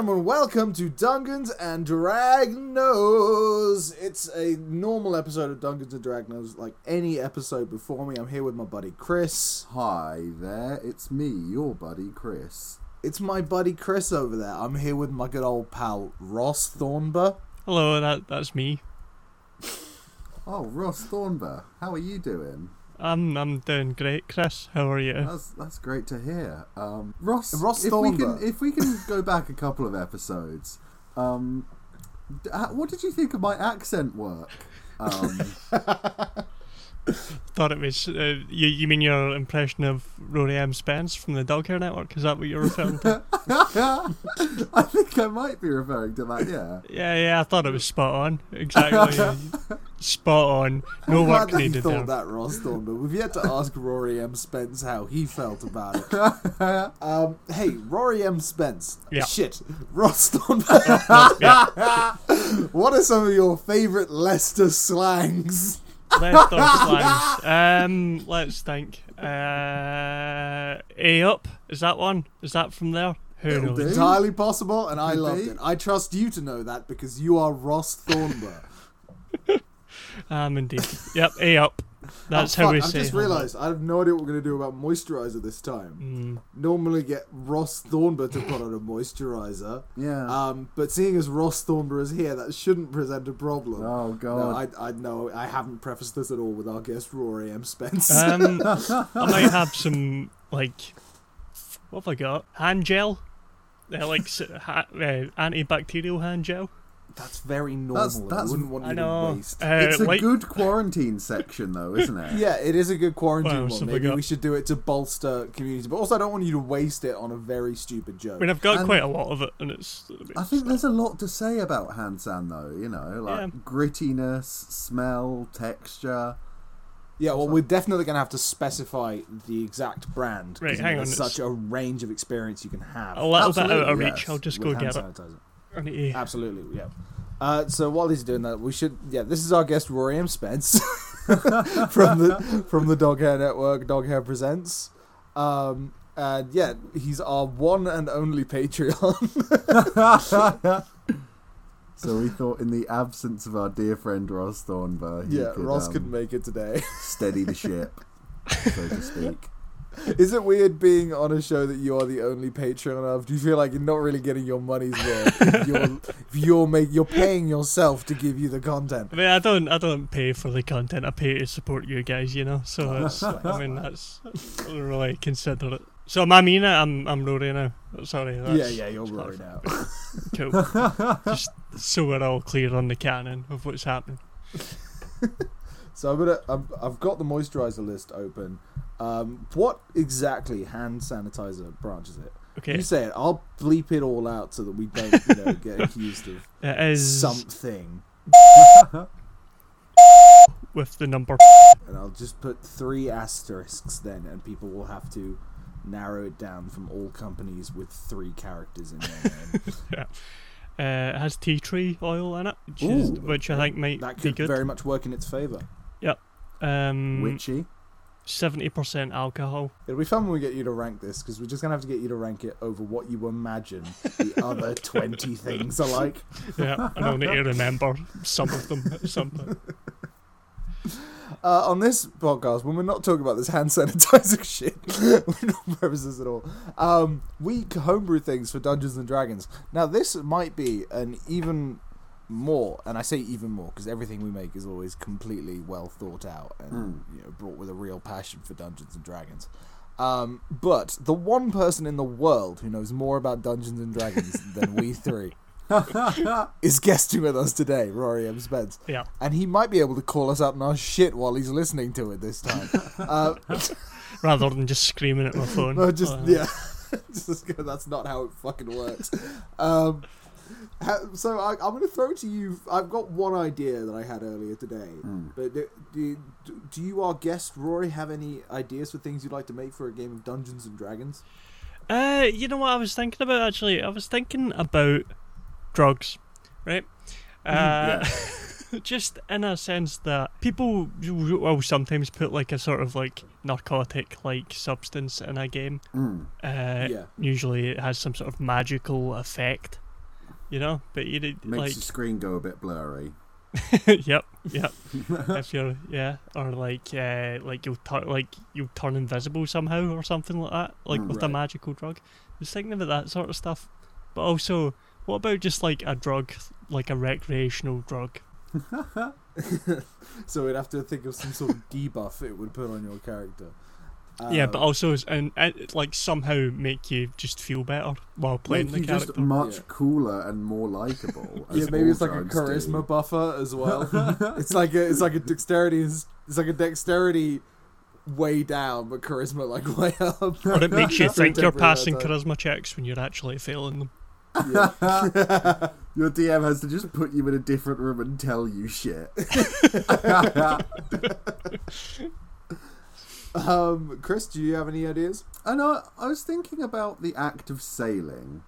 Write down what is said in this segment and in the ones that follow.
gentlemen, welcome to Dungeons and Dragnos. It's a normal episode of Dungeons and Dragnos, like any episode before me. I'm here with my buddy Chris. Hi there, it's me, your buddy Chris. It's my buddy Chris over there. I'm here with my good old pal Ross Thornber. Hello, that that's me. Oh, Ross Thornber, how are you doing? I'm I'm doing great, Chris. How are you? That's that's great to hear. Um, Ross, Ross if we can if we can go back a couple of episodes, um, uh, what did you think of my accent work? Um, Thought it was uh, you. You mean your impression of Rory M. Spence from the Dog Hair Network? Is that what you're referring to? I think I might be referring to that. Yeah. yeah, yeah. I thought it was spot on. Exactly. spot on. No I'm work that you thought there. that, Ross Thornber. We've yet to ask Rory M. Spence how he felt about it. Um, hey, Rory M. Spence. Yeah. Shit. Ross. Yeah. what are some of your favourite Leicester slangs? Left or slangs. Um, let's think. Uh, A up. Is that one? Is that from there? Who It'll knows? do. Entirely possible, and I Could loved it. I trust you to know that because you are Ross Thornber. Um, indeed. Yep. A up. That's Oh, how fuck, we I've say. just realised I have no idea what we're going to do about moisturiser this time. Mm. Normally get Ross Thornber to put on a moisturiser. Yeah. Um, but seeing as Ross Thornber is here, that shouldn't present a problem. oh No, God. I, I know I haven't prefaced this at all with our guest Rory M. Spence. Um, I might have some like what have I got? Hand gel, uh, like s- ha- uh, antibacterial hand gel. That's very normal. That's- I that's- wouldn't want I you know. to waste. Uh, it's a like, good quarantine section, though, isn't it? yeah, it is a good quarantine Well, one. Maybe got- we should do it to bolster community, but also I don't want you to waste it on a very stupid joke. I mean, I've got And- quite a lot of it, and it's. I think there's a lot to say about hand sand, though. You know, like Yeah. grittiness, smell, texture. Yeah, well, we're definitely going to have to specify the exact brand. 'cause, Right, you hang on, There's it's- such a range of experience you can have. a little bit out of Absolutely, reach. yes, I'll just go hand get it. Sanitizer. I need Absolutely, yeah. Uh, so while he's doing that, we should. Yeah, this is our guest Rory M. Spence from the from the Dog Hair Network. Dog Hair presents. Um, and yeah, he's our one and only Patreon. So we thought, in the absence of our dear friend Ross Thornber, he yeah, could, Ross um, couldn't make it today. steady the ship, so to speak. Is it weird being on a show that you are the only Patreon of? Do you feel like you're not really getting your money's worth? you're, you're make you're paying yourself to give you the content. I mean, I don't, I don't pay for the content. I pay to support you guys. You know, so Oh, that's I mean, that's. I don't really consider it. So am I Mina? I'm, I'm Rory now. Oh, sorry. That's, yeah, yeah, you're Rory now. Cool. just so we're all clear on the canon of what's happening. So I'm gonna. I'm, I've got the moisturizer list open. Um, what exactly hand sanitizer branch is it? Okay. You say it. I'll bleep it all out so that we don't, you know, get accused of is something. with the number. And I'll just put three asterisks then, and people will have to narrow it down from all companies with three characters in their name. Uh, it has tea tree oil in it, which, is, Ooh, which I think might that be could very much work in its favour. Yep. Um, Witchy. Seventy percent alcohol. It'll be fun when we get you to rank this because we're just gonna have to get you to rank it over what you imagine the other twenty things are like. Yeah, and need to remember some of them at some point. Uh, on this podcast, when we're not talking about this hand sanitizer shit, we're not purposes at all. Um, we homebrew things for Dungeons and Dragons. Now, this might be an even more, and I say even more because everything we make is always completely well thought out and Mm. you know brought with a real passion for Dungeons and Dragons. Um, but the one person in the world who knows more about Dungeons and Dragons than we three is guesting with us today, Rory M. Spence Yeah, and he might be able to call us out in our shit while he's listening to it this time. uh, rather than just screaming at my phone. no, just Uh, yeah, just, that's not how it fucking works. Um, ha- so I, I'm going to throw to you. I've got one idea that I had earlier today, Mm. but do, do, do you, our guest Rory, have any ideas for things you'd like to make for a game of Dungeons and Dragons? Uh, you know what I was thinking about actually? I was thinking about drugs, right? Uh, just in a sense that people will sometimes put like a sort of like narcotic like substance in a game. Mm. Uh, yeah, Usually it has some sort of magical effect you know. But you did Makes like the screen go a bit blurry. yep, yep. if you're yeah, or like uh, like you'll turn like you'll turn invisible somehow or something like that, like with a magical drug. I was thinking about that sort of stuff, but also, what about just like a drug, like a recreational drug? So we'd have to think of some sort of debuff it would put on your character. Yeah, but Um, also and, and like somehow make you just feel better while playing Make the you character. just much Yeah. cooler and more likable. yeah, maybe it's like a drugs do. charisma buffer as well. it's like a it's like a dexterity it's like a dexterity way down, but charisma like way up. or it makes you think you're passing charisma checks when you're actually failing them. Yeah. Your DM has to just put you in a different room and tell you shit. Um, Chris, do you have any ideas? I know. I was thinking about the act of sailing.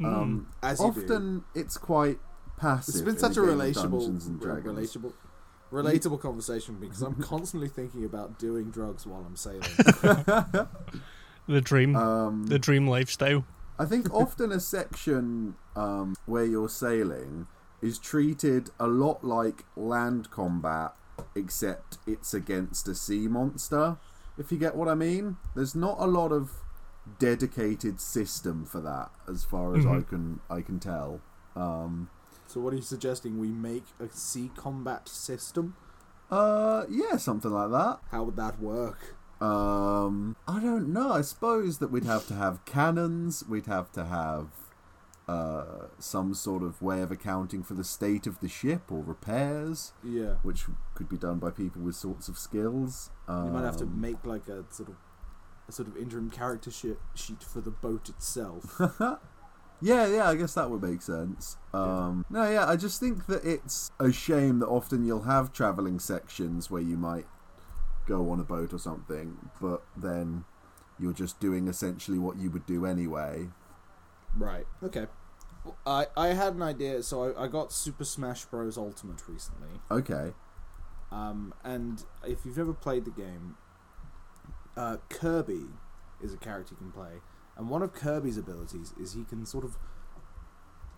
Mm. Um, As you do. often it's quite passive. It's been such a relatable, Dungeons and re- Dragons. relatable, relatable conversation because I'm constantly thinking about doing drugs while I'm sailing. the dream, Um, the dream lifestyle. I think often a section um, where you're sailing is treated a lot like land combat, except it's against a sea monster. If you get what I mean, there's not a lot of dedicated system for that, as far as I Mhm. can I can tell. Um, so, what are you suggesting? We make a sea combat system? uh, yeah, something like that. How would that work? Um, I don't know. I suppose that we'd have to have cannons. We'd have to have uh, some sort of way of accounting for the state of the ship or repairs, Yeah, which could be done by people with sorts of skills. Um, you might have to make like a sort of a sort of interim character sheet sheet for the boat itself. Yeah, yeah, I guess that would make sense. Um, no, yeah, I just think that it's a shame that often you'll have traveling sections where you might go on a boat or something, but then you're just doing essentially what you would do anyway. Right. Okay. I I had an idea, so I, I got Super Smash Bros. Ultimate recently. Okay. Um, and if you've never played the game, uh, Kirby is a character you can play, and one of Kirby's abilities is he can sort of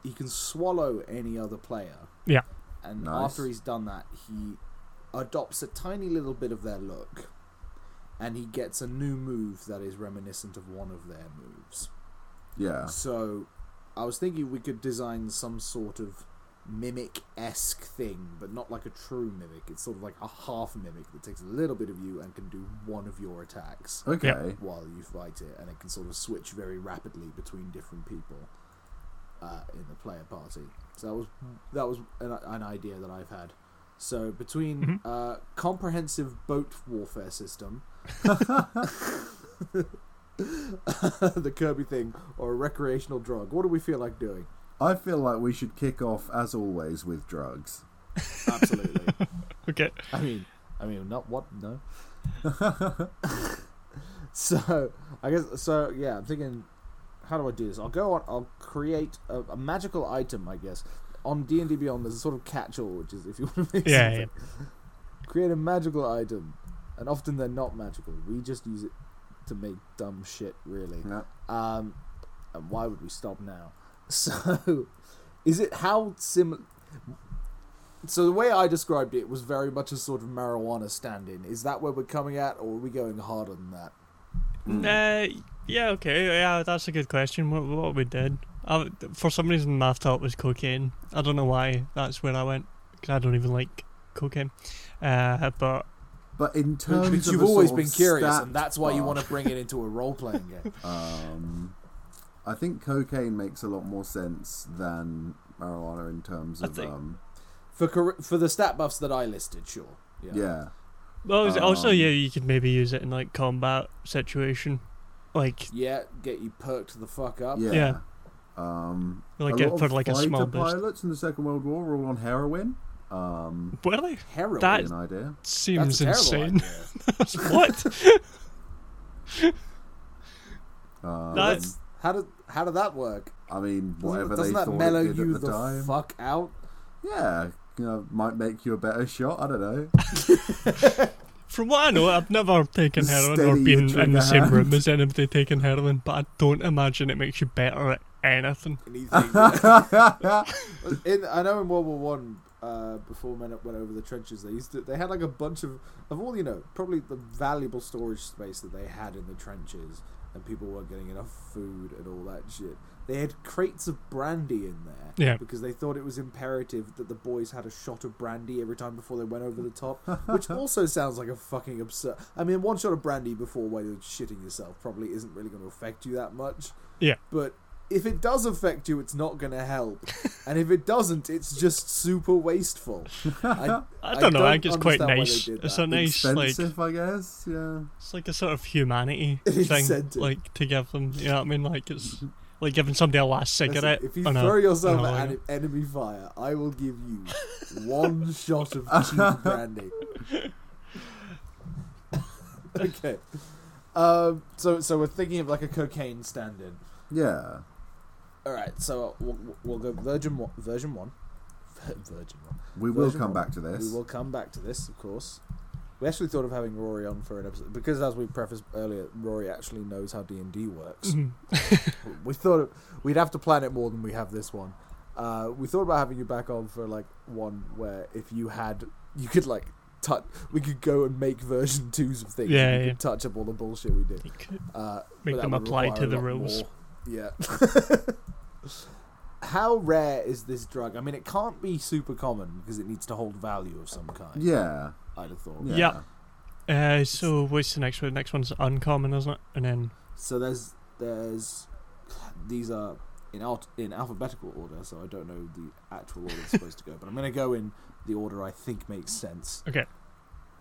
he can swallow any other player. Yeah. And Nice. after he's done that, he adopts a tiny little bit of their look, and he gets a new move that is reminiscent of one of their moves. Yeah. So, I was thinking we could design some sort of mimic esque thing, but not like a true mimic. It's sort of like a half mimic that takes a little bit of you and can do one of your attacks Okay. while you fight it, and it can sort of switch very rapidly between different people uh, in the player party. So that was that was an, an idea that I've had. So between Mhm. uh, comprehensive boat warfare system, the Kirby thing, or a recreational drug, what do we feel like doing? I feel like we should kick off, as always, with drugs. Absolutely. Okay. I mean, I mean, not what? No. so I guess so. Yeah, I'm thinking, how do I do this? I'll go on. I'll create a, a magical item. I guess on D and D Beyond, there's a sort of catch-all, which is if you want to make Yeah, something, create a magical item, and often they're not magical. We just use it to make dumb shit, really. Yeah. Um, and why would we stop now? So, is it how similar? So the way I described it was very much a sort of marijuana stand-in. Is that where we're coming at, or are we going harder than that? Uh, yeah, okay, yeah, that's a good question. What, what we did? I, for some reason, my thought was cocaine. I don't know why. That's where I went because I don't even like cocaine. Uh, but But in But, terms but of you've always been curious, and that's why you want to bring it into a role-playing game. Um, I think cocaine makes a lot more sense than marijuana in terms of think- um, For for the stat buffs that I listed, sure. Yeah. yeah. also, also, Um, yeah, you could maybe use it in like combat situation, like Yeah, get you perked the fuck up. Yeah. Yeah. Um, like a get lot for of like a small fighter boost. pilots in the Second World War were all on heroin. Um, they? Heroin. That- an idea. Seems insane. idea. what? Um, That's- How did how did that work? I mean, Doesn't, whatever doesn't they that thought mellow it did you at the, the time. fuck out? Yeah, you know, might make you a better shot. I don't know. From what I know, I've never taken heroin or Steady been in the same room as anybody taking heroin, but I don't imagine it makes you better at anything. anything. in, I know in World War One, uh, before men went over the trenches, they used to they had like a bunch of of all you know, probably the valuable storage space that they had in the trenches, and people weren't getting enough food and all that shit. They had crates of brandy in there Yeah. because they thought it was imperative that the boys had a shot of brandy every time before they went over the top, which also sounds like a fucking absurd. I mean, one shot of brandy before while you're shitting yourself probably isn't really going to affect you that much. Yeah. But if it does affect you, it's not going to help. and if it doesn't, it's just super wasteful. I, I don't know. I think it's quite understand why they nice. It's that. a nice like I guess. Yeah. it's like a sort of humanity thing, like to give them. You know what I mean? Like it's like giving somebody a last Listen, cigarette. if you on a- throw yourself at lager. en- enemy fire, I will give you one shot of cheap brandy. okay. Um, so, so we're thinking of like a cocaine stand-in. Yeah. All right. So we'll, we'll go Virgin one, version one. Virgin one. We will Version come one. back to this. We will come back to this, of course. We actually thought of having Rory on for an episode because, as we prefaced earlier, Rory actually knows how D and D works. Mhm. we thought we'd have to plan it more than we have this one. Uh, we thought about having you back on for like one where if you had, you could like touch. We could go and make version twos of things. Yeah, and you yeah. could touch up all the bullshit we did. You could Uh, make them apply to the rules. more. Yeah. How rare is this drug? I mean, it can't be super common because it needs to hold value of some kind. Yeah. I'd have thought. Yeah. Uh, so what's the next one? The Next one's uncommon, isn't it? And then So there's there's these are in alt, in alphabetical order, so I don't know the actual order it's supposed to go, but I'm gonna go in the order I think makes sense. Okay.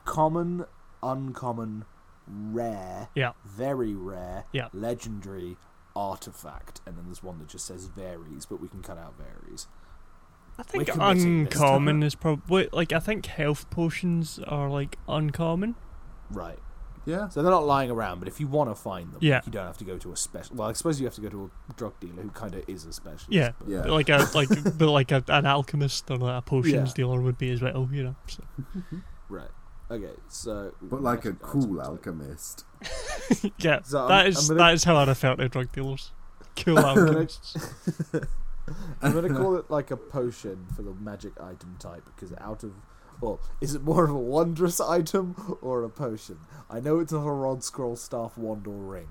Common, uncommon, rare, Yeah. very rare, Yeah. legendary, artifact, and then there's one that just says varies, but we can cut out varies. I think uncommon is probably like I think health potions are like uncommon. Right. Yeah. So they're not lying around, but if you want to find them, Yeah. you don't have to go to a special. Well, I suppose you have to go to a drug dealer who kind of is a specialist. Yeah. but- Yeah. But like a like but like a, an alchemist or like a potions Yeah. dealer would be as well. You know. So. Right. Okay. So. But like a cool alchemist. Yeah, So I'm- that is I'm gonna- that is how I'd have felt to drug dealers. Cool alchemists. I'm gonna call it like a potion for the magic item type because out of well, is it more of a wondrous item or a potion? I know it's not a rod, scroll, staff, wand, or ring.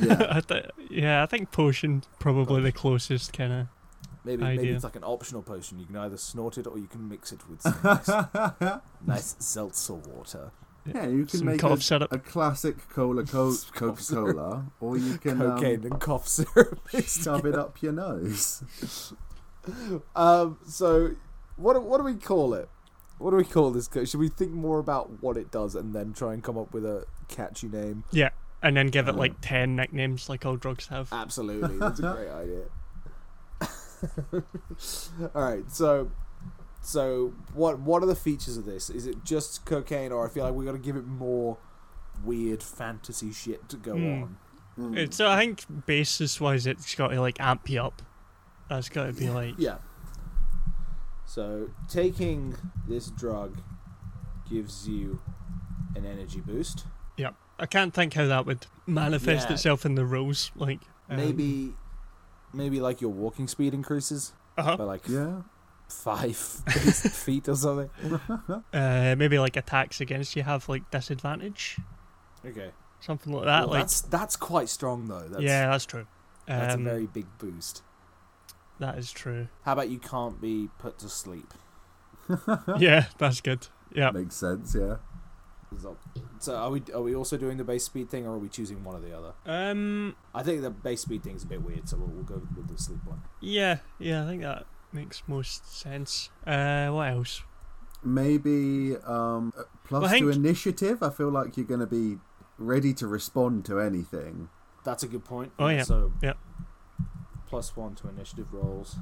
Yeah. I th- yeah, I think potion probably the closest kind of. Maybe maybe Idea. it's like an optional potion. You can either snort it or you can mix it with some nice, nice seltzer water. Yeah, you can Some make cough a, syrup. a classic cola co- Coca Cola, or you can Cocaine um, and cough syrup. mixed shove it up your nose. Um. So, what do- what do we call it? What do we call this? co- Should we think more about what it does and then try and come up with a catchy name? Yeah, and then give it Uh, like ten nicknames like all drugs have. Absolutely, that's a great idea. All right, so so what what are the features of this? Is it just cocaine, or I feel like we got to give it more weird fantasy shit to go Hmm. on? Mm. It's I think basis wise, it's got to like amp you up. That's got to be like Yeah. So taking this drug gives you an energy boost. Yeah. I can't think how that would manifest Yeah. itself in the rules. Like um, Maybe maybe like your walking speed increases uh-huh. by like yeah. five feet or something. uh, maybe like attacks against you have like disadvantage, Okay. something like that. Well, like that's that's quite strong though. That's, yeah, that's true. that's Um, a very big boost. that is true. How about you can't be put to sleep? yeah, that's good. Yeah, Makes sense, yeah. So, so are we are we also doing the base speed thing, or are we choosing one or the other? um, I think the base speed thing is a bit weird, so we'll, we'll go with the sleep one. yeah, yeah. I think that makes most sense. Uh, what else? Maybe um, plus Well, I to initiative. I feel like you're going to be ready to respond to anything. That's a good point. Oh, yeah. So Yeah. plus one to initiative rolls.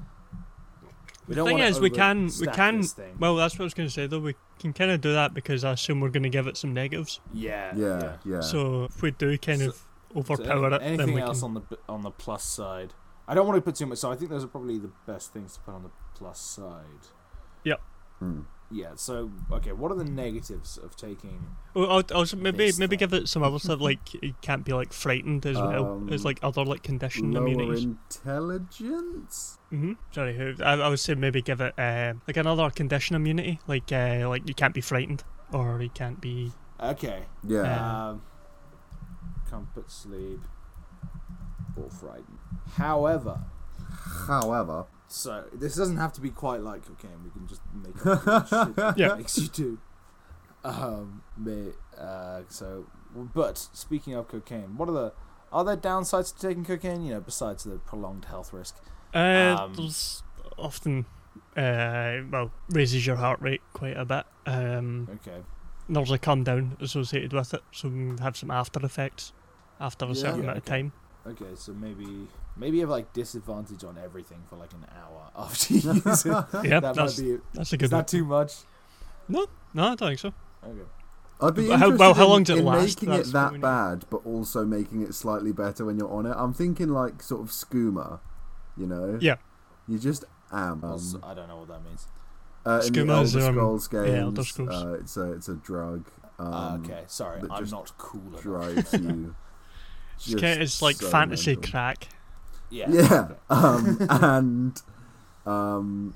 We The don't thing wanna is, we can- we can- Well, that's what I was going to say though. We can kind of do that because I assume we're going to give it some negatives. yeah, Yeah, yeah. So if we do kind So- of So overpower any- it, then anything we else can. on the on the plus side? I don't want to put too much. So I think those are probably the best things to put on the plus side. Hmm. Yeah. So okay, what are the negatives of taking? Well, I'll, I'll maybe This maybe thing. give it some other stuff like you can't be like frightened as well Um, as like other like conditioned Lower immunities. intelligence. hmm Sorry, who- I, I would say maybe give it uh, like another condition immunity, like uh, like you can't be frightened or you can't be. Okay. Yeah. Um, comfort, sleep, or frightened. However, However, so this doesn't have to be quite like cocaine. We can just make shit that Yeah. makes you do. Um, may, uh, so, but speaking of cocaine, what are the are there downsides to taking cocaine? You know, besides the prolonged health risk. Uh, Um, there's often uh, well raises your heart rate quite a bit. Um, Okay. there's a come down associated with it, so you can have some after effects after a Yeah. certain Yeah, amount of time. Okay, so maybe maybe you have like disadvantage on everything for like an hour after you use it. Yeah, that that's might be. that's a Is good one. that too much? No, no, I don't think so. Okay. I'd be But how- well, how in, long does it in last? making That's it that bad, but also making it slightly better when you're on it. I'm thinking like sort of skooma, you know? Yeah. You just am. Um, I don't know what that means. uh, in the Skooma is, Elder um, Scrolls games, yeah, Elder Scrolls. Uh, it's a it's a drug. Um, Ah, okay, sorry, I'm not cool enough. Drives you. It's, just it's like so fantasy mental. crack. Yeah. Yeah. Um, and um,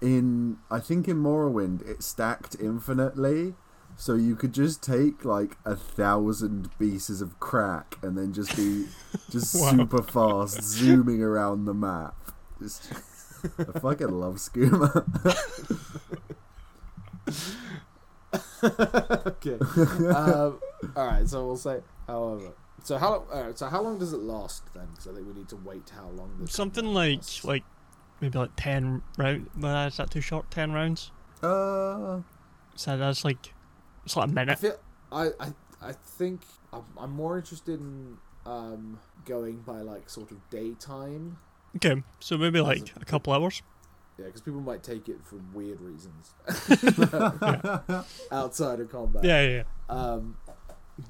in I think in Morrowind it stacked infinitely, so you could just take like a thousand pieces of crack and then just be just Wow. super fast zooming around the map. Just, I fucking love skooma. okay. um, all right. So we'll say, however. So how long? So how long does it last then? Because I think we need to wait how long. The Something like lasts. like maybe like ten round. Well, is that too short? Ten rounds. uh, So that's like it's like a I minute. feel I I I think I'm, I'm more interested in um going by like sort of daytime. Okay, so maybe like a- a couple hours. Yeah, because people might take it for weird reasons outside of combat. Yeah, yeah. yeah. Um,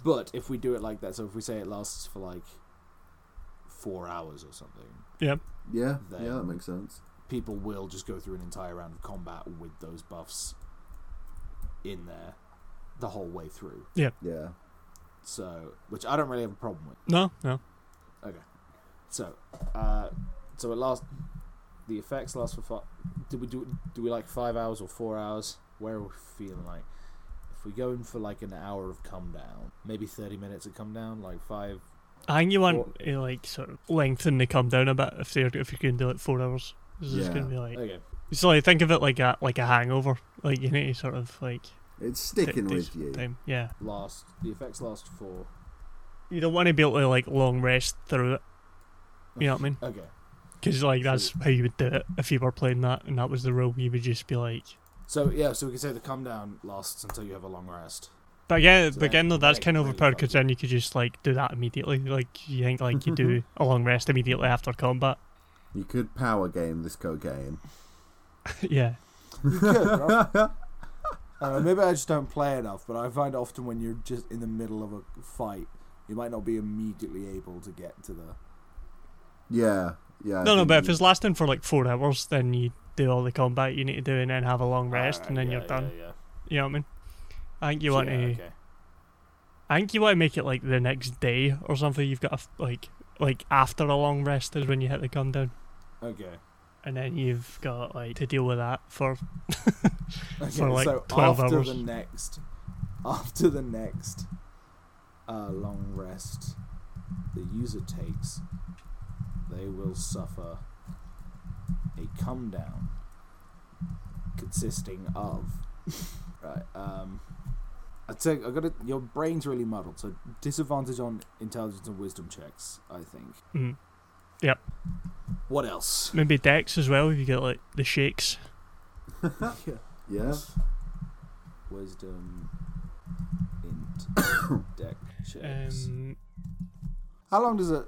but if we do it like that, so if we say it lasts for like four hours or something, yeah, yeah, yeah, that makes sense. people will just go through an entire round of combat with those buffs in there the whole way through. Yeah, yeah. So, which I don't really have a problem with. No, no. Okay. So, uh, so it lasts. The effects last for five. Did we do? Do we like five hours or four hours? Where are we feeling like? If we go in for like an hour of come down, maybe thirty minutes of come down, like five. I think you want to like sort of lengthen the come down a bit if they're if you can do like four hours. This is Yeah. gonna be like Okay. so like think of it like a like a hangover. Like you need to sort of like it's sticking take with you. Time. Yeah. Last. The effects last for. You don't want to be able to like long rest through it. You know what I mean? Okay. Because like that's how you would do it if you were playing that and that was the rule. You would just be like. So yeah, so we can say the come down lasts until you have a long rest. But again, So but again though, that's kind of really overpowered because then you could just like do that immediately. Like you think like you do a long rest immediately after combat. You could power game this cocaine. yeah. You could. but I- I don't know, maybe I just don't play enough, but I find often when you're just in the middle of a fight, you might not be immediately able to get to the. Yeah, yeah. I No, no, but if it's lasting for like four hours, then you do all the combat you need to do and then have a long rest and then Alright, you're done. Yeah, yeah. You know what I mean? I think you want Yeah, to. okay. I think you want to make it like the next day or something. You've got to, like like after a long rest is when you hit the come down, Okay. and then you've got like to deal with that for Okay, For, like, so 12 after hours. the next, after the next uh, long rest the user takes, they will suffer a come down consisting of right. Um, I take I got it. Your brain's really muddled, so disadvantage on intelligence and wisdom checks. I think. mm, What else? maybe Dex as well. If you get like the shakes. yeah. Wisdom, int, dex checks. Um, How long does it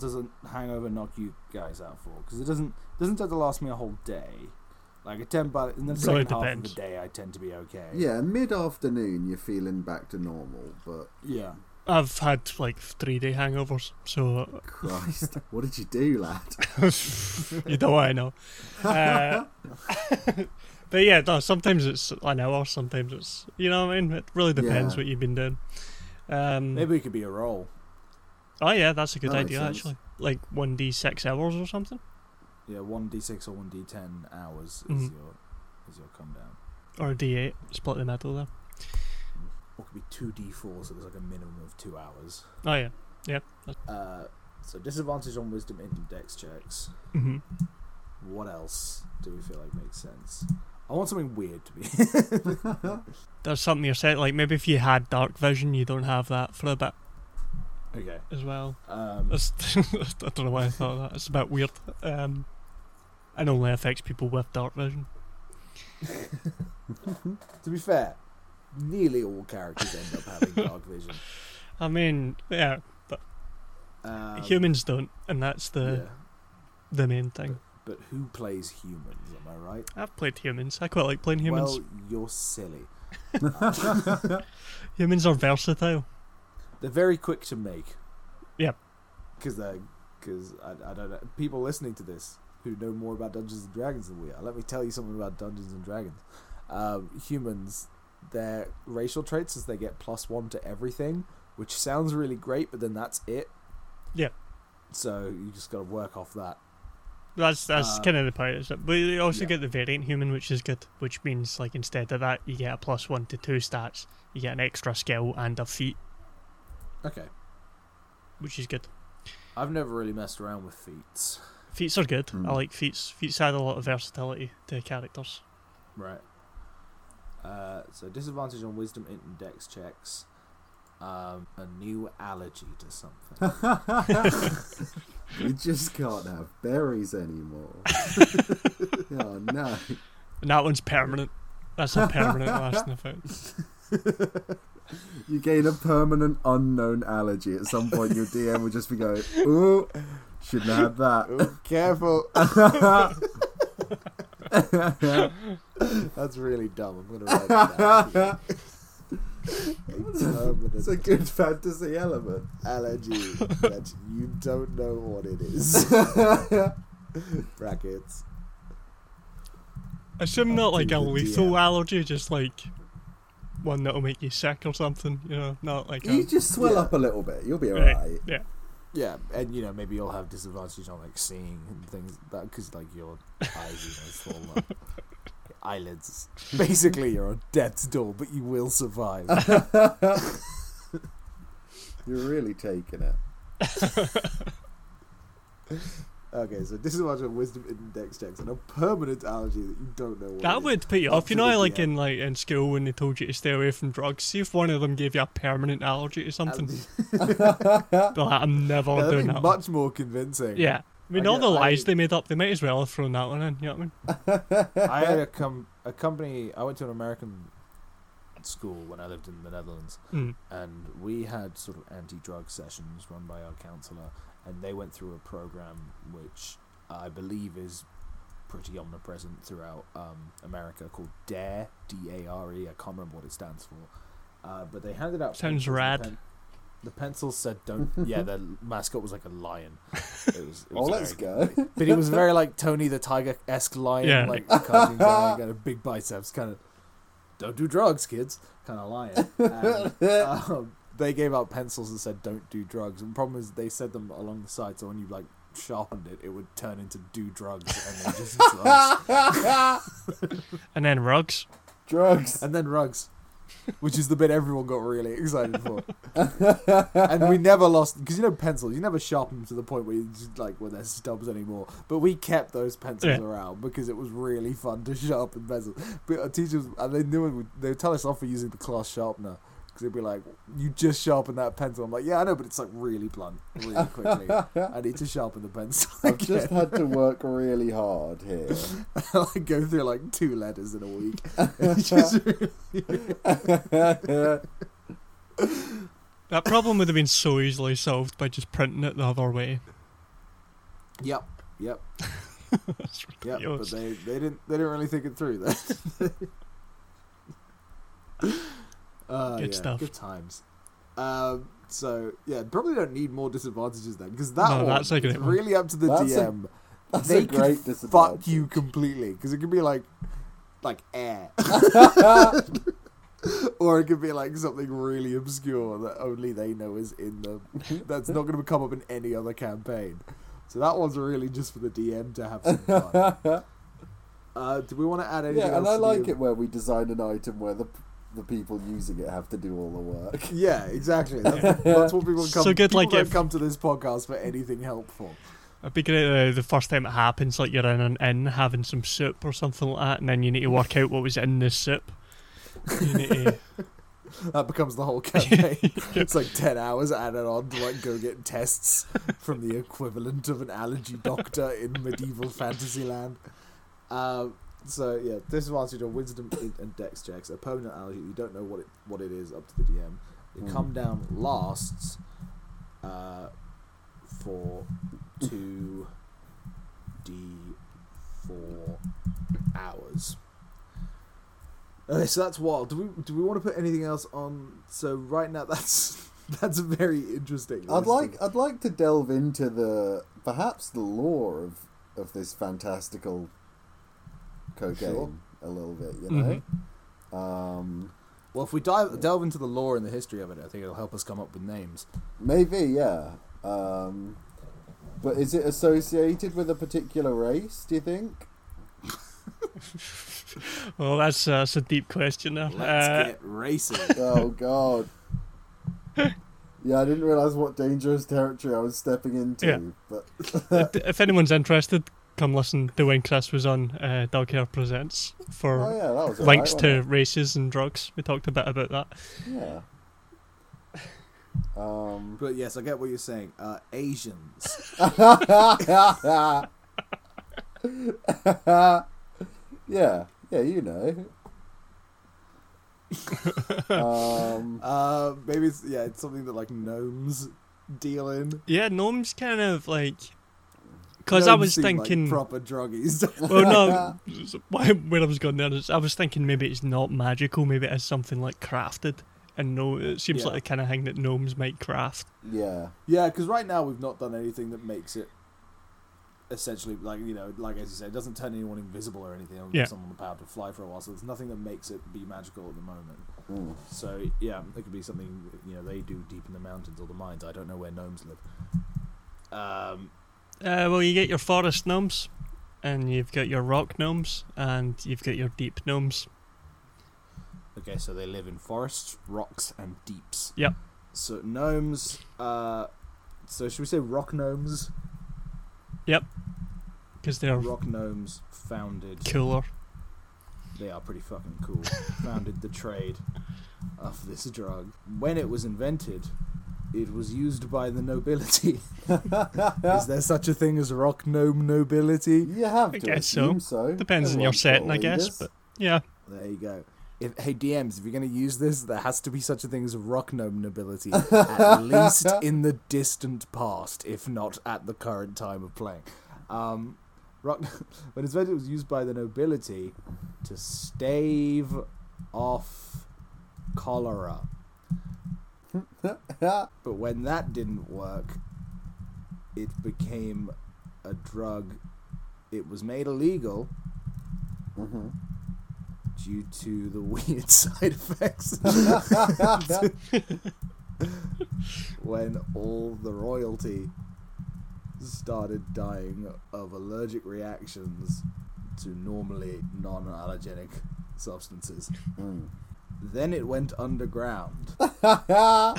does a hangover knock you guys out for? Because it doesn't doesn't tend to last me a whole day. Like I tend, but in the Really second half of the day, I tend to be okay. Yeah, mid afternoon you're feeling back to normal, but yeah. I've had like three day hangovers, so Christ, what did you do, lad? you don't want to know. Uh, But yeah, no, sometimes it's an hour, sometimes it's you know what I mean. It really depends Yeah. what you've been doing. Um, Maybe it could be a roll. Oh yeah, that's a good That idea actually. Like one d six hours or something, Yeah, one d six or one d ten hours is Mhm. your is your come down. or a d eight, split the middle there. Or it could be two d four, so there's like a minimum of two hours. Oh yeah, yeah. Uh, so disadvantage on wisdom and dex checks. hmm What else do we feel like makes sense? I want something weird to be. There's something you're saying like maybe if you had dark vision, you don't have that for a bit okay. as well. Um, I don't know why I thought that. It's a bit weird. Um, it only affects people with dark vision. to be fair, nearly all characters end up having dark vision. I mean, yeah, Um, humans don't, and that's the yeah, the main thing. but who plays humans? Am I right? I've played humans. I quite like playing humans. Well, you're silly. humans are versatile. They're very quick to make. Yep. Because they, because I, I don't know people listening to this who know more about Dungeons and Dragons than we are. Let me tell you something about Dungeons and Dragons. Um, humans, their racial traits is they get plus one to everything, which sounds really great, but then that's it. Yeah. So you just got to work off that. That's that's Uh, kind of the point. Is it? But you also yeah. get the variant human, which is good. Which means like instead of that, you get a plus one to two stats. You get an extra skill and a feat, Okay. which is good. I've never really messed around with feats. Feats are good. Hmm. I like feats. Feats add a lot of versatility to characters. Right. Uh, so disadvantage on wisdom, int, and dex checks. Um, a new allergy to something. we just can't have berries anymore. oh no. And that one's permanent. That's a permanent lasting effect. You gain a permanent unknown allergy. At some point, your DM will just be going, "Ooh, shouldn't have had Ooh, careful. That's really dumb. I'm gonna write that down. It's a good fantasy element. allergy that you don't know what it is. Brackets. Assume not like a lethal DM. allergy, just like one that'll make you sick or something. You know, not like You a just swell Yeah. up a little bit. You'll be Right. alright. yeah. Yeah, and you know maybe you'll have disadvantage on like seeing and things that because like your eyes you know swollen up. Your eyelids. Basically, you're on death's door, but you will survive. You're really taking it. Okay, so disadvantage on wisdom and dex checks and a permanent allergy that you don't know what. it That is. would put you off. You to know, the like DM. in like in school when they told you to stay away from drugs. See if one of them gave you a permanent allergy to something. Be like, I'm never That'd doing be that. one. much more convincing. Yeah. I mean, I all get- the lies I- they made up, they might as well have thrown that one in. You know what I mean? I had a com- a company. I went to an American school when I lived in the Netherlands, Mm. and we had sort of anti-drug sessions run by our counselor, and they went through a program which I believe is pretty omnipresent throughout um, America called DARE, D-A-R-E. I can't remember what it stands for, uh, but they handed out. Sounds rad. pen- the pencils said, "Don't." yeah, the mascot was like a lion. It was. It Oh, was let's go. but he was very like Tony the Tiger esque lion, Yeah. like cartoon guy, kind of big biceps, kind of don't do drugs, kids, kind of lion. And, um, they gave out pencils and said "Don't do drugs," and the problem is they said them along the side, so when you like sharpened it, it would turn into "Do drugs" and then just drugs, And then rugs. Drugs. and then rugs. Which is the bit everyone got really excited for, and we never lost because you know pencils. You never sharpen them to the point where you just like where they're stubs anymore. But we kept those pencils Yeah. around because it was really fun to sharpen pencils. But our teachers and they knew it would, they would tell us off for using the class sharpener because they'd be like, "You just sharpen that pencil." I'm like, "Yeah, I know, but it's like really blunt, really quickly. I need to sharpen the pencil." I've just had to work really hard here. I go through like two letters in a week. It's That problem would have been so easily solved by just printing it the other way. Yep, yep, That's yep. But they, they didn't they didn't really think it through. Then. Uh, Good yeah, stuff. Good times. Um, so yeah, probably don't need more disadvantages then because that No, one that's a is one. really up to the That's a- DM. That's they a great could disadvantage. fuck you completely because it could be like like air. or it could be like something really obscure that only they know is in them. That's not going to come up in any other campaign. So that one's really just for the DM to have some fun. Uh, do we want to add anything yeah, and else I like the- it where we design an item where the the people using it have to do all the work. Yeah, exactly. That's, that's what people come. So good, people like, don't if- come to this podcast for anything helpful. It'd be great uh, the first time it happens, like you're in an inn having some soup or something like that, and then you need to work out what was in the soup. You need to, That becomes the whole campaign. it's like ten hours added on to like go get tests from the equivalent of an allergy doctor in medieval fantasy land. Um, so yeah, this is your wisdom and- dex checks. A permanent allergy, you don't know what it what it is up to the DM. The Hmm. come down lasts uh, for two d four hours. Okay, so that's wild. Do we do we want to put anything else on? So right now, that's that's very interesting. I'd like I'd like to delve into the perhaps the lore of of this fantastical cocaine Sure. a little bit, you Mhm. know. Um, Well, if we dive delve into the lore and the history of it, I think it'll help us come up with names. maybe, yeah. Um, but is it associated with a particular race? Do you think? well, that's uh, that's a deep question there. Let's Uh, get racing. Oh God. Yeah, I didn't realize what dangerous territory I was stepping into. Yeah. But if anyone's interested, come listen to when Chris was on uh, Dog Hair Presents for oh yeah, that was links alright, to wasn't races and drugs. We talked a bit about that. Yeah. Um. but yes, I get what you're saying. Uh, Asians. yeah, yeah, you know. um, Uh, maybe it's yeah, it's something that like gnomes deal in. Yeah, gnomes kind of like. Because I was seem like thinking. proper druggies. well, no. when I was going there, I was thinking maybe it's not magical. Maybe it's something like crafted. And no, it seems Yeah. like the kind of thing that gnomes might craft. yeah, yeah, because right now we've not done anything that makes it essentially like you know, like as you said, it doesn't turn anyone invisible or anything. Or give Yeah. someone the power to fly for a while. So there's nothing that makes it be magical at the moment. Mm. So yeah, it could be something you know they do deep in the mountains or the mines. I don't know where gnomes live. Um, Uh, well, you get your forest gnomes, and you've got your rock gnomes, and you've got your deep gnomes. okay, so they live in forests, rocks, and deeps. Yep. So gnomes. Uh, so should we say rock gnomes? Yep. Because they're Rock gnomes founded. cooler. They are pretty fucking cool. founded the trade of this drug. When it was invented, it was used by the nobility. Is there such a thing as rock gnome nobility? you have I to guess so. assume so. Depends on your Everyone's setting, I guess. But yeah, There you go. If, hey DMs, if you're going to use this, there has to be such a thing as rock gnome nobility, at least in the distant past, if not at the current time of playing. Um, rock, when it's it was used by the nobility to stave off cholera. But when that didn't work, it became a drug. It was made illegal Mhm. due to the weird side effects. when all the royalty started dying of allergic reactions to normally non allergenic substances. Mm. Then it went underground, and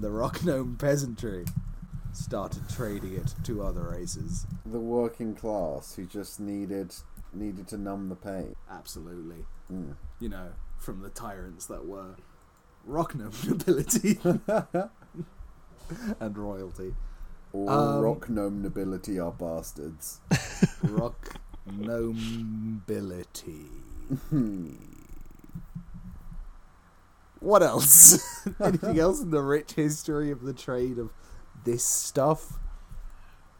the rock gnome peasantry started trading it to other races. the working class who just needed needed to numb the pain. Absolutely. Mm. You know, from the tyrants that were rock gnome nobility and royalty. All Um, rock gnome nobility are bastards. Rock nobility. What else? Anything else in the rich history of the trade of this stuff?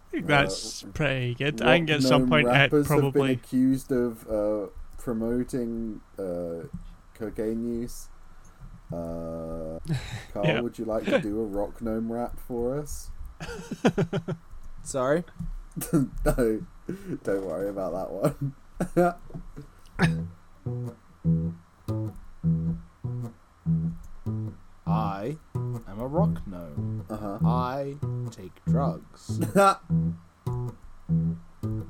I think that's pretty good. I think at some point it rappers have been accused of uh, promoting uh, cocaine use. Uh, Carl, Yeah. would you like to do a rock gnome rap for us? Sorry? no, Don't worry about that one. I am a rock gnome. Uh I take drugs.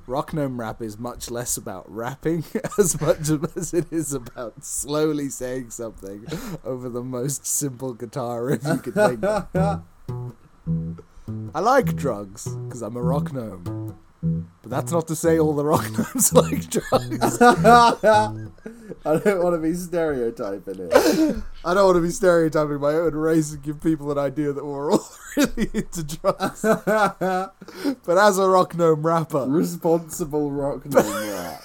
Rock gnome rap is much less about rapping as much as it is about slowly saying something over the most simple guitar riff you could think of. I like drugs because I'm a rock gnome. But that's not to say all the rock mm. gnomes like mm. drugs. I don't want to be stereotyping it. I don't want to be stereotyping my own race and give people an idea that we're all really into drugs. But as a rock gnome rapper, Responsible rock gnome rap.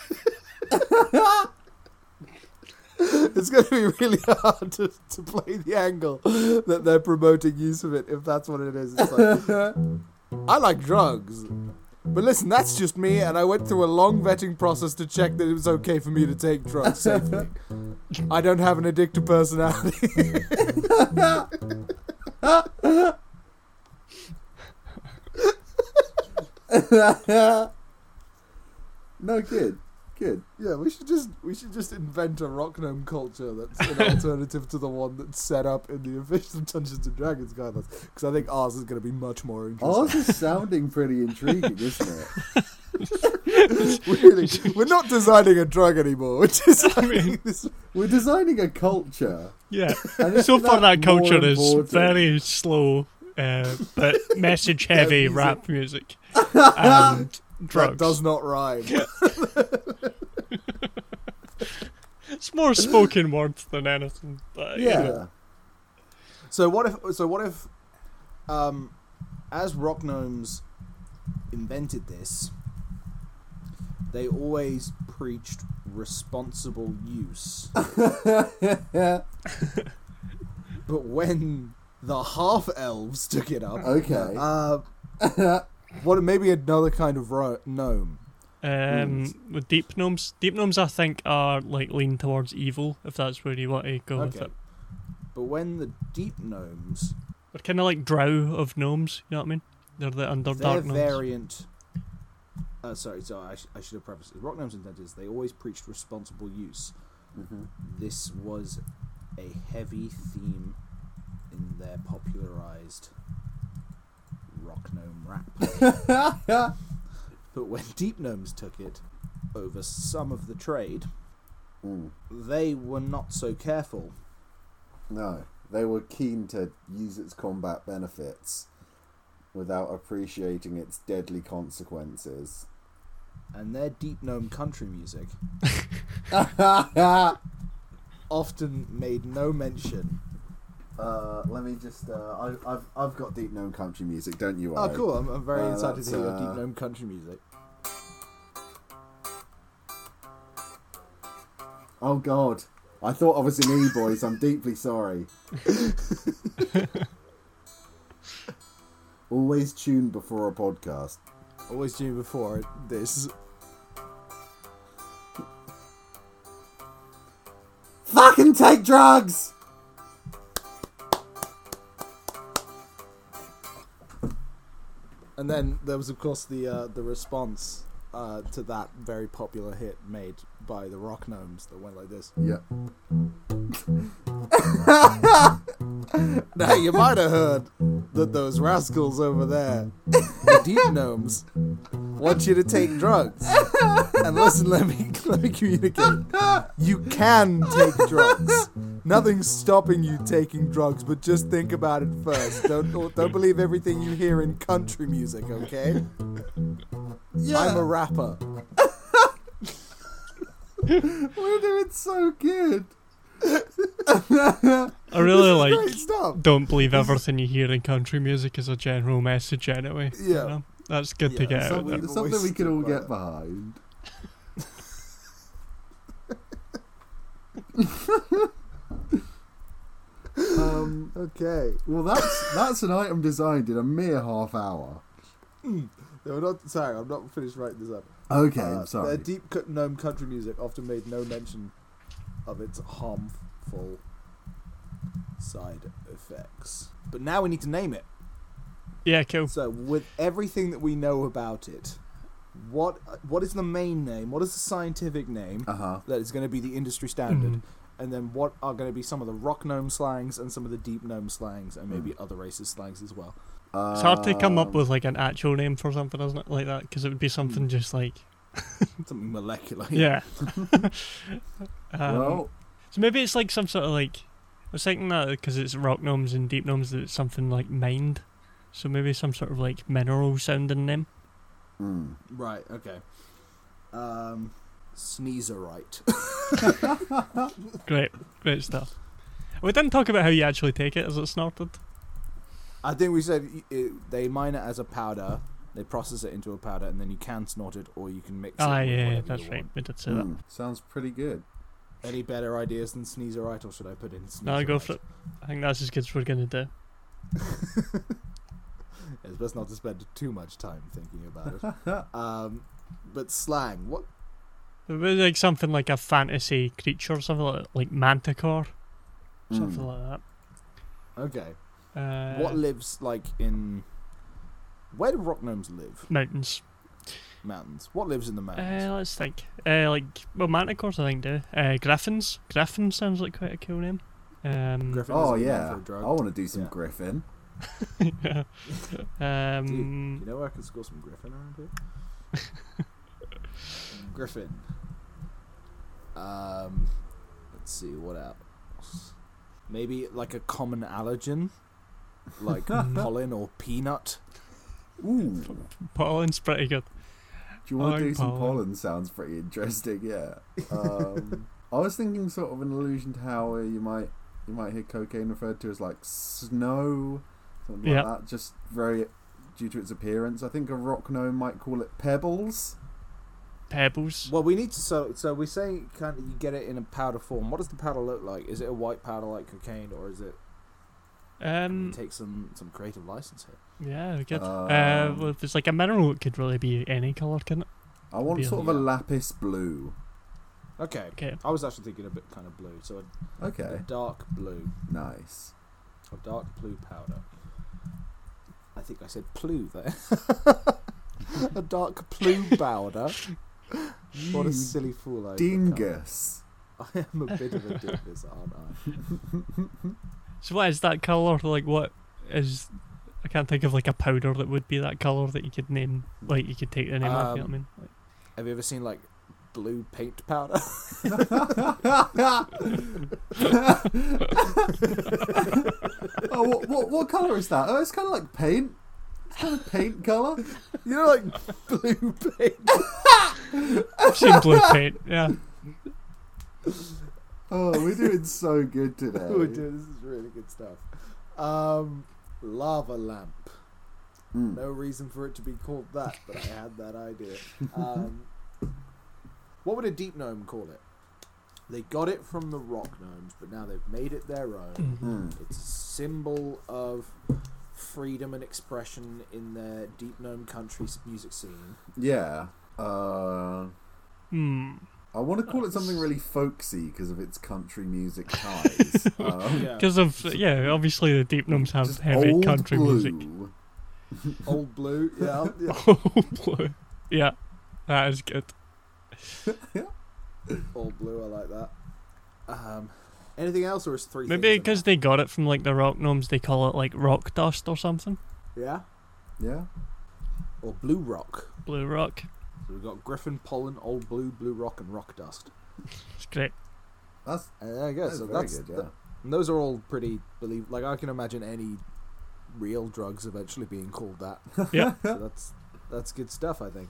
it's going to be really hard to, to play the angle that they're promoting use of it if that's what it is. It's like, I like drugs. But listen, that's just me, and I went through a long vetting process to check that it was okay for me to take drugs safely. I don't have an addictive personality. no, good, good. yeah, we should just we should just invent a rock gnome culture that's an alternative to the one that's set up in the official Dungeons and Dragons guidelines. Because I think ours is going to be much more interesting. Ours is sounding pretty intriguing, isn't it? really, we're not designing a drug anymore. We're designing this. We're designing a culture. Yeah. And So far, that more culture is very slow, uh, but message heavy music. rap music and That does not rhyme. It's more spoken word than anything. But, you Yeah. know. So what if? So what if? Um, as rock gnomes invented this, they always preached responsible use. but when the half elves took it up, Okay. uh, what maybe another kind of ro- gnome? Um, with deep gnomes, deep gnomes, I think are like lean towards evil. If that's where you want to go with Okay. it, But when the deep gnomes, they're kind of like drow of gnomes. You know what I mean? They're the their underdark gnomes. variant. Uh, sorry, sorry. I, sh- I should have prefaced it. Rock gnomes invented is they always preached responsible use. Mhm. This was a heavy theme in their popularized rock gnome rap. But when deep gnomes took it over some of the trade, Mm. they were not so careful. No, they were keen to use its combat benefits without appreciating its deadly consequences. And their deep gnome country music often made no mention. Uh, let me just. Uh, I, I've I've got deep gnome country music, don't you? Oh, Ike? cool. I'm, I'm very Uh, excited to that's, hear your uh, deep gnome country music. Oh God, I thought I was in E boys. I'm deeply sorry. Always tune before a podcast. Always tune before this. Fucking take drugs. And then there was, of course, the uh, the response uh, to that very popular hit made by the Rock Gnomes that went like this. Yeah. Now you might have heard that those rascals over there, the Deep Gnomes, want you to take drugs. And listen, let me let me communicate. You can take drugs. Nothing's stopping you taking drugs, but just think about it first. Don't don't believe everything you hear in country music, okay? Yeah. I'm a rapper. We're doing so good. I really like. great. Don't believe everything you hear in country music is a general message, anyway. you Yeah. know? That's good to get out something- there. Something, something we can all get behind. um, Okay. well, that's that's an item designed in a mere half hour. No, I'm not sorry. I'm not finished writing this up. Okay, Uh, I'm sorry. Their deep cut gnome country music often made no mention of its harmful side effects. But now we need to name it. Yeah, cool. So, with everything that we know about it, what what is the main name? What is the scientific name Uh huh. that is going to be the industry standard? Mhm. And then what are going to be some of the rock gnome slangs and some of the deep gnome slangs and maybe Hmm. other races slangs as well. It's hard to come up with like an actual name for something, isn't it? Like that, because it would be something just like Something molecular. yeah. um, Well, so maybe it's like some sort of like I was thinking that because it's rock gnomes and deep gnomes that it's something like mined. So maybe some sort of like mineral sounding name. mm. Right. Okay. Um, sneezerite. Great, great stuff. We didn't talk about how you actually take it. Is it snorted? I think we said it, they mine it as a powder. They process it into a powder, and then you can snort it, or you can mix it. Ah, yeah, yeah, that's right. want. We did say that. Mm. Sounds pretty good. Any better ideas than sneezerite, or should I put in? Sneezerite? No, go for it. I think that's as good as we're gonna do. It's best not to spend too much time thinking about it. um, but slang. What? It like something like a fantasy creature, or something like, like manticore, something Mm. like Okay. that. Uh, what lives like in? Where do rock gnomes live? mountains? Mountains. What lives in the mountains? Uh, let's think. Uh, like well, manticores, I think do. Uh, griffins. Griffin sounds like quite a cool name. Um, Griffin Oh is a name yeah, for a drug. I want to do some Yeah. Griffin. Yeah. um, You know I can score some Griffin around here? Griffin. Um, let's see what else. Maybe like a common allergen, like pollen or peanut. Ooh, pollen's pretty good. do you want to like do some pollen. pollen? Sounds pretty interesting. Yeah. Um, I was thinking sort of an allusion to how uh, you might you might hear cocaine referred to as like snow, something Yeah. like that. Just very due to its appearance. I think a rock gnome might call it pebbles. Pebbles. Well, we need to so so we say kind of you get it in a powder form. What does the powder look like? Is it a white powder like cocaine, or is it? Um, take some some creative license here. yeah, good. uh, Um, well, if it's like a mineral, it could really be any colour, can it? I want Be a- sort of a Yeah. lapis blue. Okay. Okay. I was actually thinking a bit kind of blue, so a, a Okay, dark blue, nice. a dark blue powder. I think I said blue there. a dark blue powder. What a silly fool I become. dingus. I am a bit of a dingus, aren't I? So what is that colour? Like what is? I can't think of like a powder that would be that colour that you could name. Like you could take the name of. You know what I Um, mean? Have you ever seen like blue paint powder? oh, what, what, what colour is that? Oh, it's kind of like paint. It's kind of paint colour. you know, like blue paint. I've seen blue paint. Yeah. Oh, we're doing so good today. oh, dude, this is really good stuff. Um, lava lamp. Mm. No reason for it to be called that, but I had that idea. Um, what would a deep gnome call it? They got it from the rock gnomes, but now they've made it their own. Mhm. Mm. It's a symbol of freedom and expression in their deep gnome country music scene. Yeah. Uh, Hmm. I want to call it something really folksy because of its country music ties. um, Yeah, Because of yeah, obviously the deep gnomes have just heavy country blue. music. old blue. Yeah, yeah. Oh, blue. Yeah, that is good. old blue. I like that. Um, anything else, or is three? Maybe because they got it from like the rock gnomes, they call it like rock dust or something. yeah, Yeah. or blue rock. Blue rock. So we've got Griffin, Pollen, Old Blue, Blue Rock, and Rock Dust. It's great. That's, And there you go. that's so that's good, th- yeah. and those are all pretty believe. Like I can imagine any real drugs eventually being called that. Yeah. so that's that's good stuff, I think.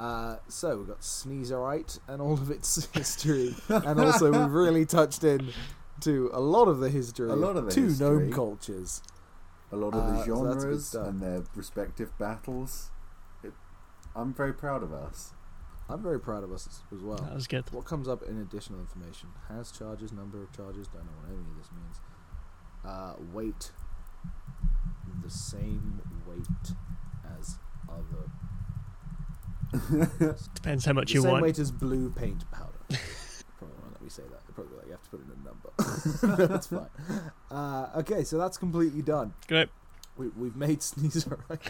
Uh, so we've got Sneezerite and all of its history, and also we've really touched in to a lot of the history. A lot of the two history. gnome cultures. A lot of Uh, the so that's good genres stuff. and their respective battles. It, I'm very proud of us. I'm very proud of us as, as well. That was good. What comes up in additional information? Has charges, number of charges, don't know what any of this means. Uh, weight, the same weight as other. Depends how much the you same want. weight as blue paint powder. probably won't let me say that. They're probably like, you have to put in a number. that's fine. Uh, okay, so that's completely done. Great. We, we've made Sneezer right.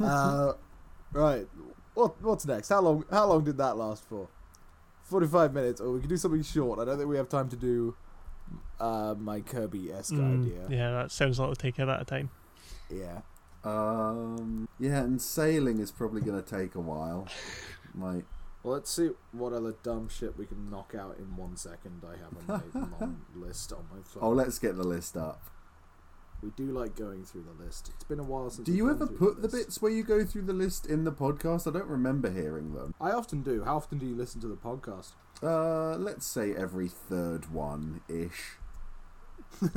uh, right. what what's next? How long how long did that last for? Forty five minutes. Or we can do something short. I don't think we have time to do uh, my Kirby esque Mm, idea. yeah, that sounds like it'll take a bit of time. Yeah. Um, yeah, and sailing is probably going to take a while. Like, Well, let's see what other dumb shit we can knock out in one second. I have a long list on my phone. oh, let's get the list up. We do like going through the list. It's been a while since. Do you ever put the list. bits where you go through the list in the podcast? I don't remember hearing them. I often do. How often do you listen to the podcast? Uh, let's say every third one ish.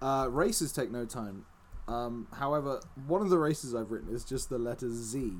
Uh, races take no time. Um, however, one of the races I've written is just the letter Z,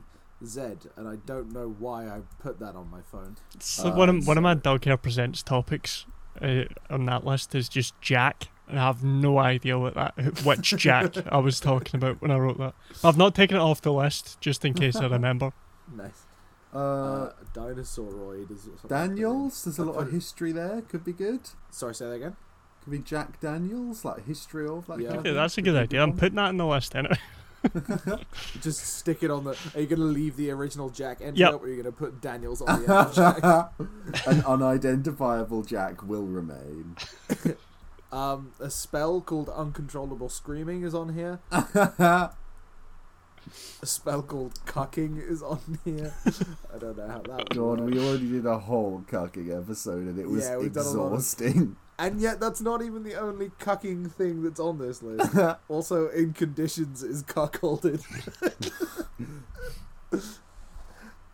Z, and I don't know why I put that on my phone. So Uh, one of one of my so- Dog Hair Presents topics uh, on that list is just Jack, and I have no idea what that which Jack I was talking about when I wrote that. I've not taken it off the list just in case I remember. Nice. Uh, Uh, Dinosauroid is. Daniels, there's a lot of history there. Could be good. Sorry, say that again. Could be Jack Daniels, like history of that. Yeah. kind of Yeah, that's a good be idea. I'm putting that in the list anyway. Just stick it on the. Are you going to leave the original Jack entry Yep. up, or are you going to put Daniels on the end Jack? An unidentifiable Jack will remain. Um, a spell called Uncontrollable Screaming is on here. A spell called Cucking is on here. I don't know how that would God, work. we already did a whole cucking episode and it was Yeah, we've done a lot of- exhausting. And yet, that's not even the only cucking thing that's on this list. also, in conditions is cuckolded.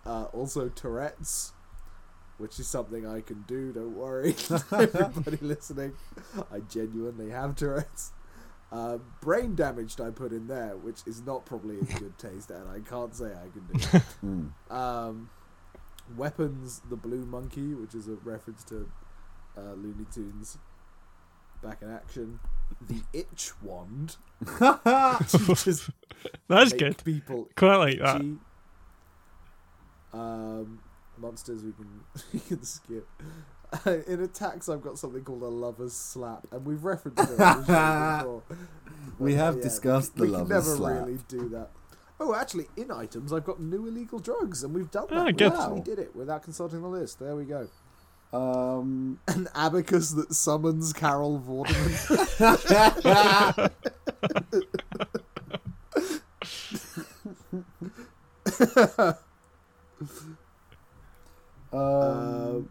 uh, also, Tourette's, which is something I can do. Don't worry, everybody listening. I genuinely have Tourette's. Uh, brain damaged, I put in there, which is not probably in good taste, and I can't say I can do. it. Mm. Um, weapons, the blue monkey, which is a reference to uh, Looney Tunes back in action. The itch wand, That's good. people Quite like that. Um, monsters we can we can skip. in attacks, I've got something called a lover's slap, and we've referenced it on the show before. We have yeah, discussed the we lover's can never really do that. Oh, actually, in items, I've got new illegal drugs, and we've done that. Ah, we actually did it without consulting the list. There we go. Um, An abacus that summons Carol Vorderman. um, Um,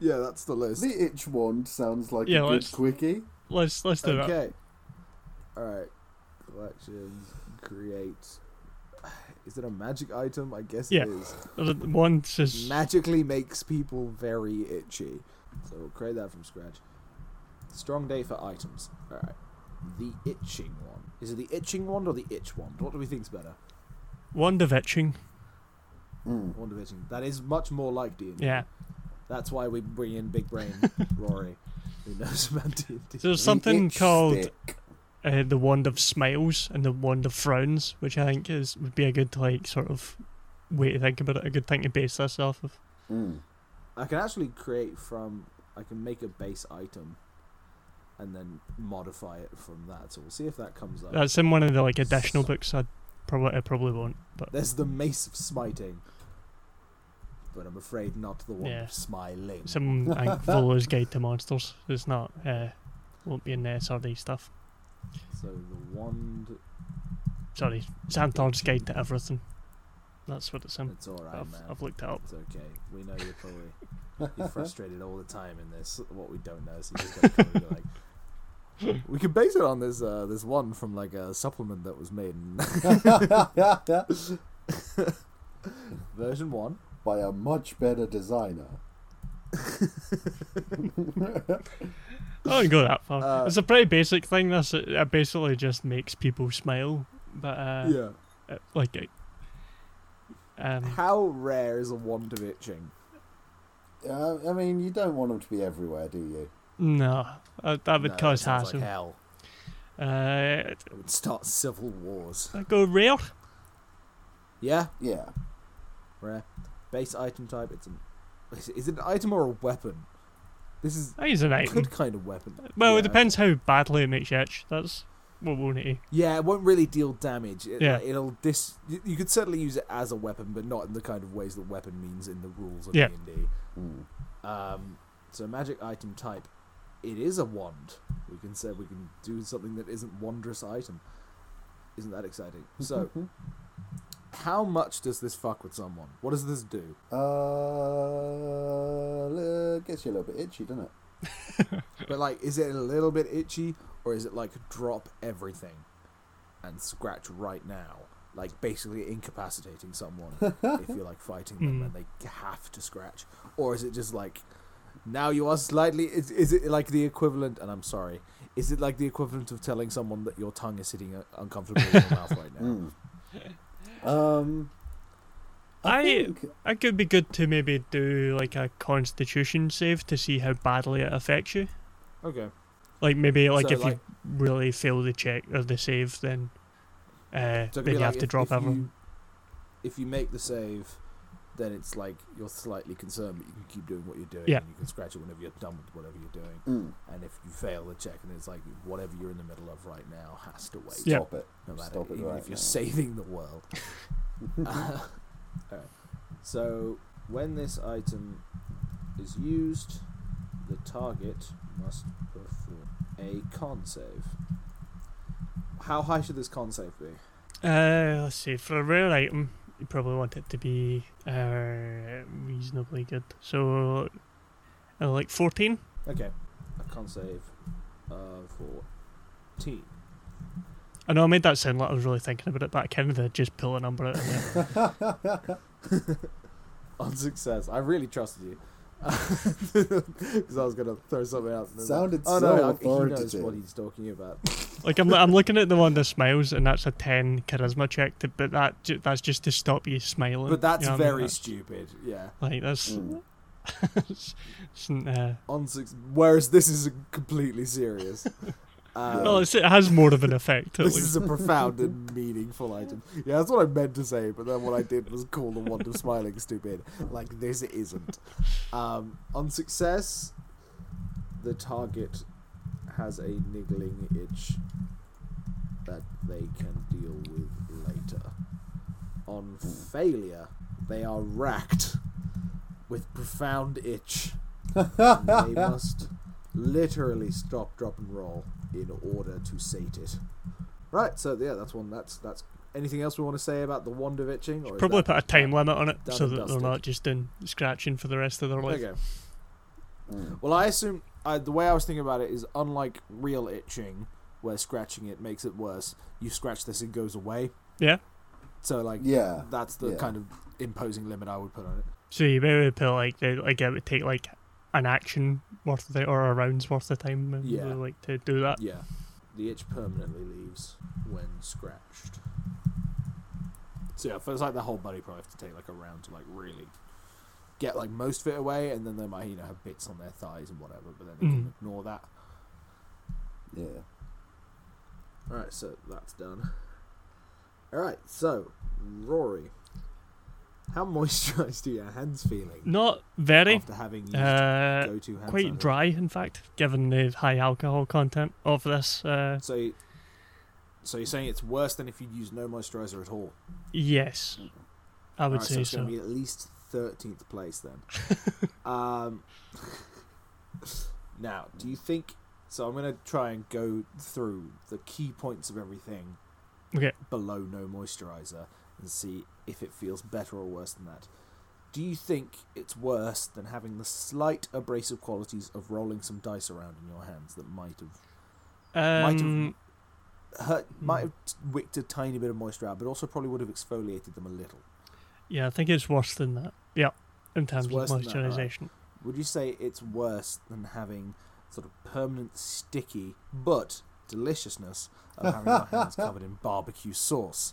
yeah, that's the list. the itch wand sounds like Yeah, a good let's- quickie. Let's let's do that. Okay. All right. Collections. Create. Is it a magic item? I guess Yeah. it is. There's One says Magically makes people very itchy. So we'll create that from scratch. Strong day for items. All right. The itching one. Is it the itching wand or the itch wand? What do we think's better? wand of itching. Mm. Wand of itching. That is much more like D&D. Yeah. That's why we bring in Big Brain Rory, who knows about D&D. There's something itch called stick. Uh, the wand of smiles and the wand of frowns, which I think is would be a good like sort of way to think about it. A good thing to base this off of. Mm. I can actually create from. I can make a base item, and then modify it from that. So we'll see if that comes up. That's in one of the like additional books. I probably I probably won't, but There's the mace of smiting, but I'm afraid not the one Yeah. of smiling. some I think Volo's Guide to Monsters. It's not. Uh, won't be in there. Sorry, stuff. So the wand. Sorry, Xanathar's Guide to Everything. That's what it's in. It's all right, I've, man. I've looked it up. It's okay. We know you're probably you're frustrated all the time in this. What we don't know, so you just gotta come be like. We could base it on this uh, this one from like a supplement that was made in version one. By a much better designer. I wouldn't go that far. Uh, it's a pretty basic thing. This it, it basically just makes people smile, but uh, yeah. uh, like it. Um, How rare is a wand of itching? Uh, I mean, you don't want them to be everywhere, do you? no, uh, that would No, cause sounds hassle. Like hell. uh, It would start civil wars. I go rare. Yeah, Yeah. rare. Base item type. It's an. Is it an item or a weapon? This is I think an a item. good kind of weapon. Well, Yeah, it depends how badly it makes you itch. That's Well, won't it? Yeah, it won't really deal damage. It, Yeah. like, it'll dis. You you could certainly use it as a weapon, but not in the kind of ways that weapon means in the rules of Yeah. D and D. Mm. Um, so magic item type, it is a wand. We can say we can do something that isn't wondrous item. Isn't that exciting? So, how much does this fuck with someone? What does this do? uh, li- gets you a little bit itchy, doesn't it? But like, is it a little bit itchy, or is it like drop everything and scratch right now? Like basically incapacitating someone if you're like fighting them Mm. and they have to scratch, or is it just like now you are slightly? Is, is it like the equivalent? And I'm sorry, is it like the equivalent of telling someone that your tongue is sitting uh, uncomfortably in your mouth right now? Mm. Um, I, I- think It could be good to maybe do like a Constitution save to see how badly it affects you. Okay. Like maybe like So, if like- you really fail the check or the save, then uh, So then you like have to drop if everyone. You, if you make the save, then it's like you're slightly concerned, but you can keep doing what you're doing. Yeah. And you can scratch it whenever you're done with whatever you're doing. mm, And if you fail the check, and it's like whatever you're in the middle of right now has to wait. Yeah. stop it. No matter, Stop it even right if you're now. saving the world. Uh, alright. So when this item is used, the target must perform a con save. How high should this con save be? Uh, let's see. For a rare item, you probably want it to be uh, reasonably good. So, uh, like fourteen. Okay, I con save of fourteen. I know I made that sound like I was really thinking about it, but I kind of did just pull a number out of there. On success, I really trusted you because I was gonna throw something out. and then- Sounded oh so no, I- he knows what he's talking about. Like I'm, I'm looking at the one that smiles, and that's a ten charisma check. To, but that that's just to stop you smiling. But that's you know what I mean? very That's- stupid. Yeah. Like that's. Mm. it's- it's, uh, On six, whereas this is completely serious. Um, well, it's, it has more of an effect. this least. is a profound and meaningful item. Yeah, that's what I meant to say, but then what I did was call the wand of smiling stupid. Like this isn't. Um, on success, the target has a niggling itch that they can deal with later. On failure, they are racked with profound itch. and they must literally stop, drop, and roll in order to sate it. Right, so yeah, that's one. That's that's. Anything else we want to say about the wand of itching? Or Probably put a time limit on it so and that they're not just doing scratching for the rest of their life. Okay. Mm. Well, I assume uh, the way I was thinking about it is unlike real itching, where scratching it makes it worse. You scratch this, it goes away. Yeah. So like, Yeah. that's the yeah. kind of imposing limit I would put on it. So you maybe put like the, like it would take like an action worth of the, or a round's worth of time and Yeah. like to do that. Yeah, the itch permanently leaves when scratched. So yeah, feels like the whole body probably have to take like a round to like really get like most of it away, and then they might you know have bits on their thighs and whatever, but then they can Mm. ignore that. Yeah. All right, so that's done. All right, so Rory, how moisturized are your hands feeling Not very. after having used Uh, go-to hand quite sanitizer? dry, in fact, given the high alcohol content of this. Uh, So, so you're saying it's worse than if you'd used no moisturizer at all? yes, I would Alright, so say it's so. going to be at least thirteenth place then. um, now, do you think? So I'm going to try and go through the key points of everything Okay. below no moisturizer and see if it feels better or worse than that. Do you think it's worse than having the slight abrasive qualities of rolling some dice around in your hands that might have might have- Um, hurt, might Hmm. have wicked a tiny bit of moisture out, but also probably would have exfoliated them a little? yeah, I think it's worse than that. Yeah, in terms of worse than that, alright. moisturization. Would you say it's worse than having sort of permanent sticky but deliciousness of having your hands covered in barbecue sauce?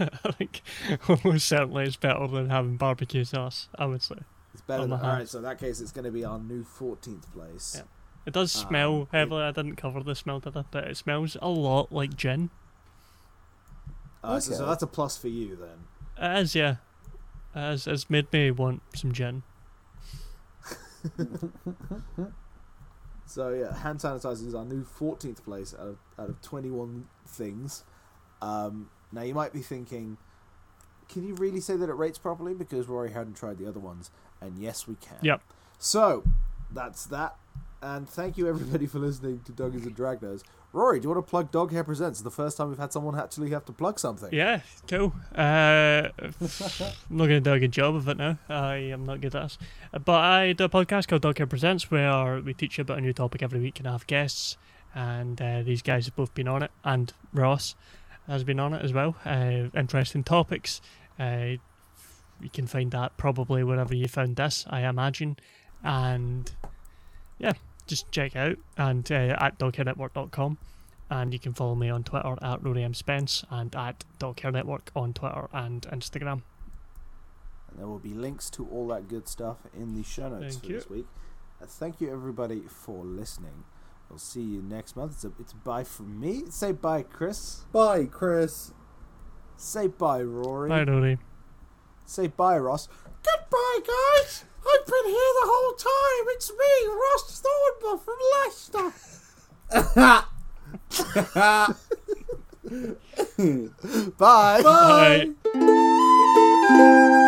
I think almost certainly it's better than having barbecue sauce. I would say It's better. Than, the all right, so in that case, it's going to be our new fourteenth place. Yeah. it does smell Um, it- heavily. I didn't cover the smell, did I? But it smells a lot like gin. Uh, so, so that's a plus for you then. It is, yeah. It has, made me want some gin. So yeah, hand sanitizer is our new 14th place out of out of 21 things. Um, now you might be thinking, can you really say that it rates properly? Because Rory hadn't tried the other ones, and yes, we can. Yep. So that's that, and thank you everybody for listening to Doggies and Dragnose. Rory, do you want to plug Dog Hair Presents? The first time we've had someone actually have to plug something. Yeah, cool. Uh, I'm not going to do a good job of it now. I am not good at this. But I do a podcast called Dog Hair Presents where we teach about a new topic every week and have guests. And uh, these guys have both been on it, and Ross has been on it as well. Uh, interesting topics. Uh, you can find that probably wherever you found this, I imagine. And yeah, just check out and uh, at doghairnetwork.com and you can follow me on Twitter at Rory M Spence and at Doghair Network on Twitter and Instagram. And there will be links to all that good stuff in the show notes Thank for you. this week. Uh, thank you everybody for listening. We'll see you next month. It's a, it's bye from me. Say bye, Chris. Bye, Chris. Say bye, Rory. Bye, Rory. Say bye, Ross. Goodbye, guys. I've been here the whole time. It's me, Ross Thornbull from Leicester. Bye. Bye. Bye.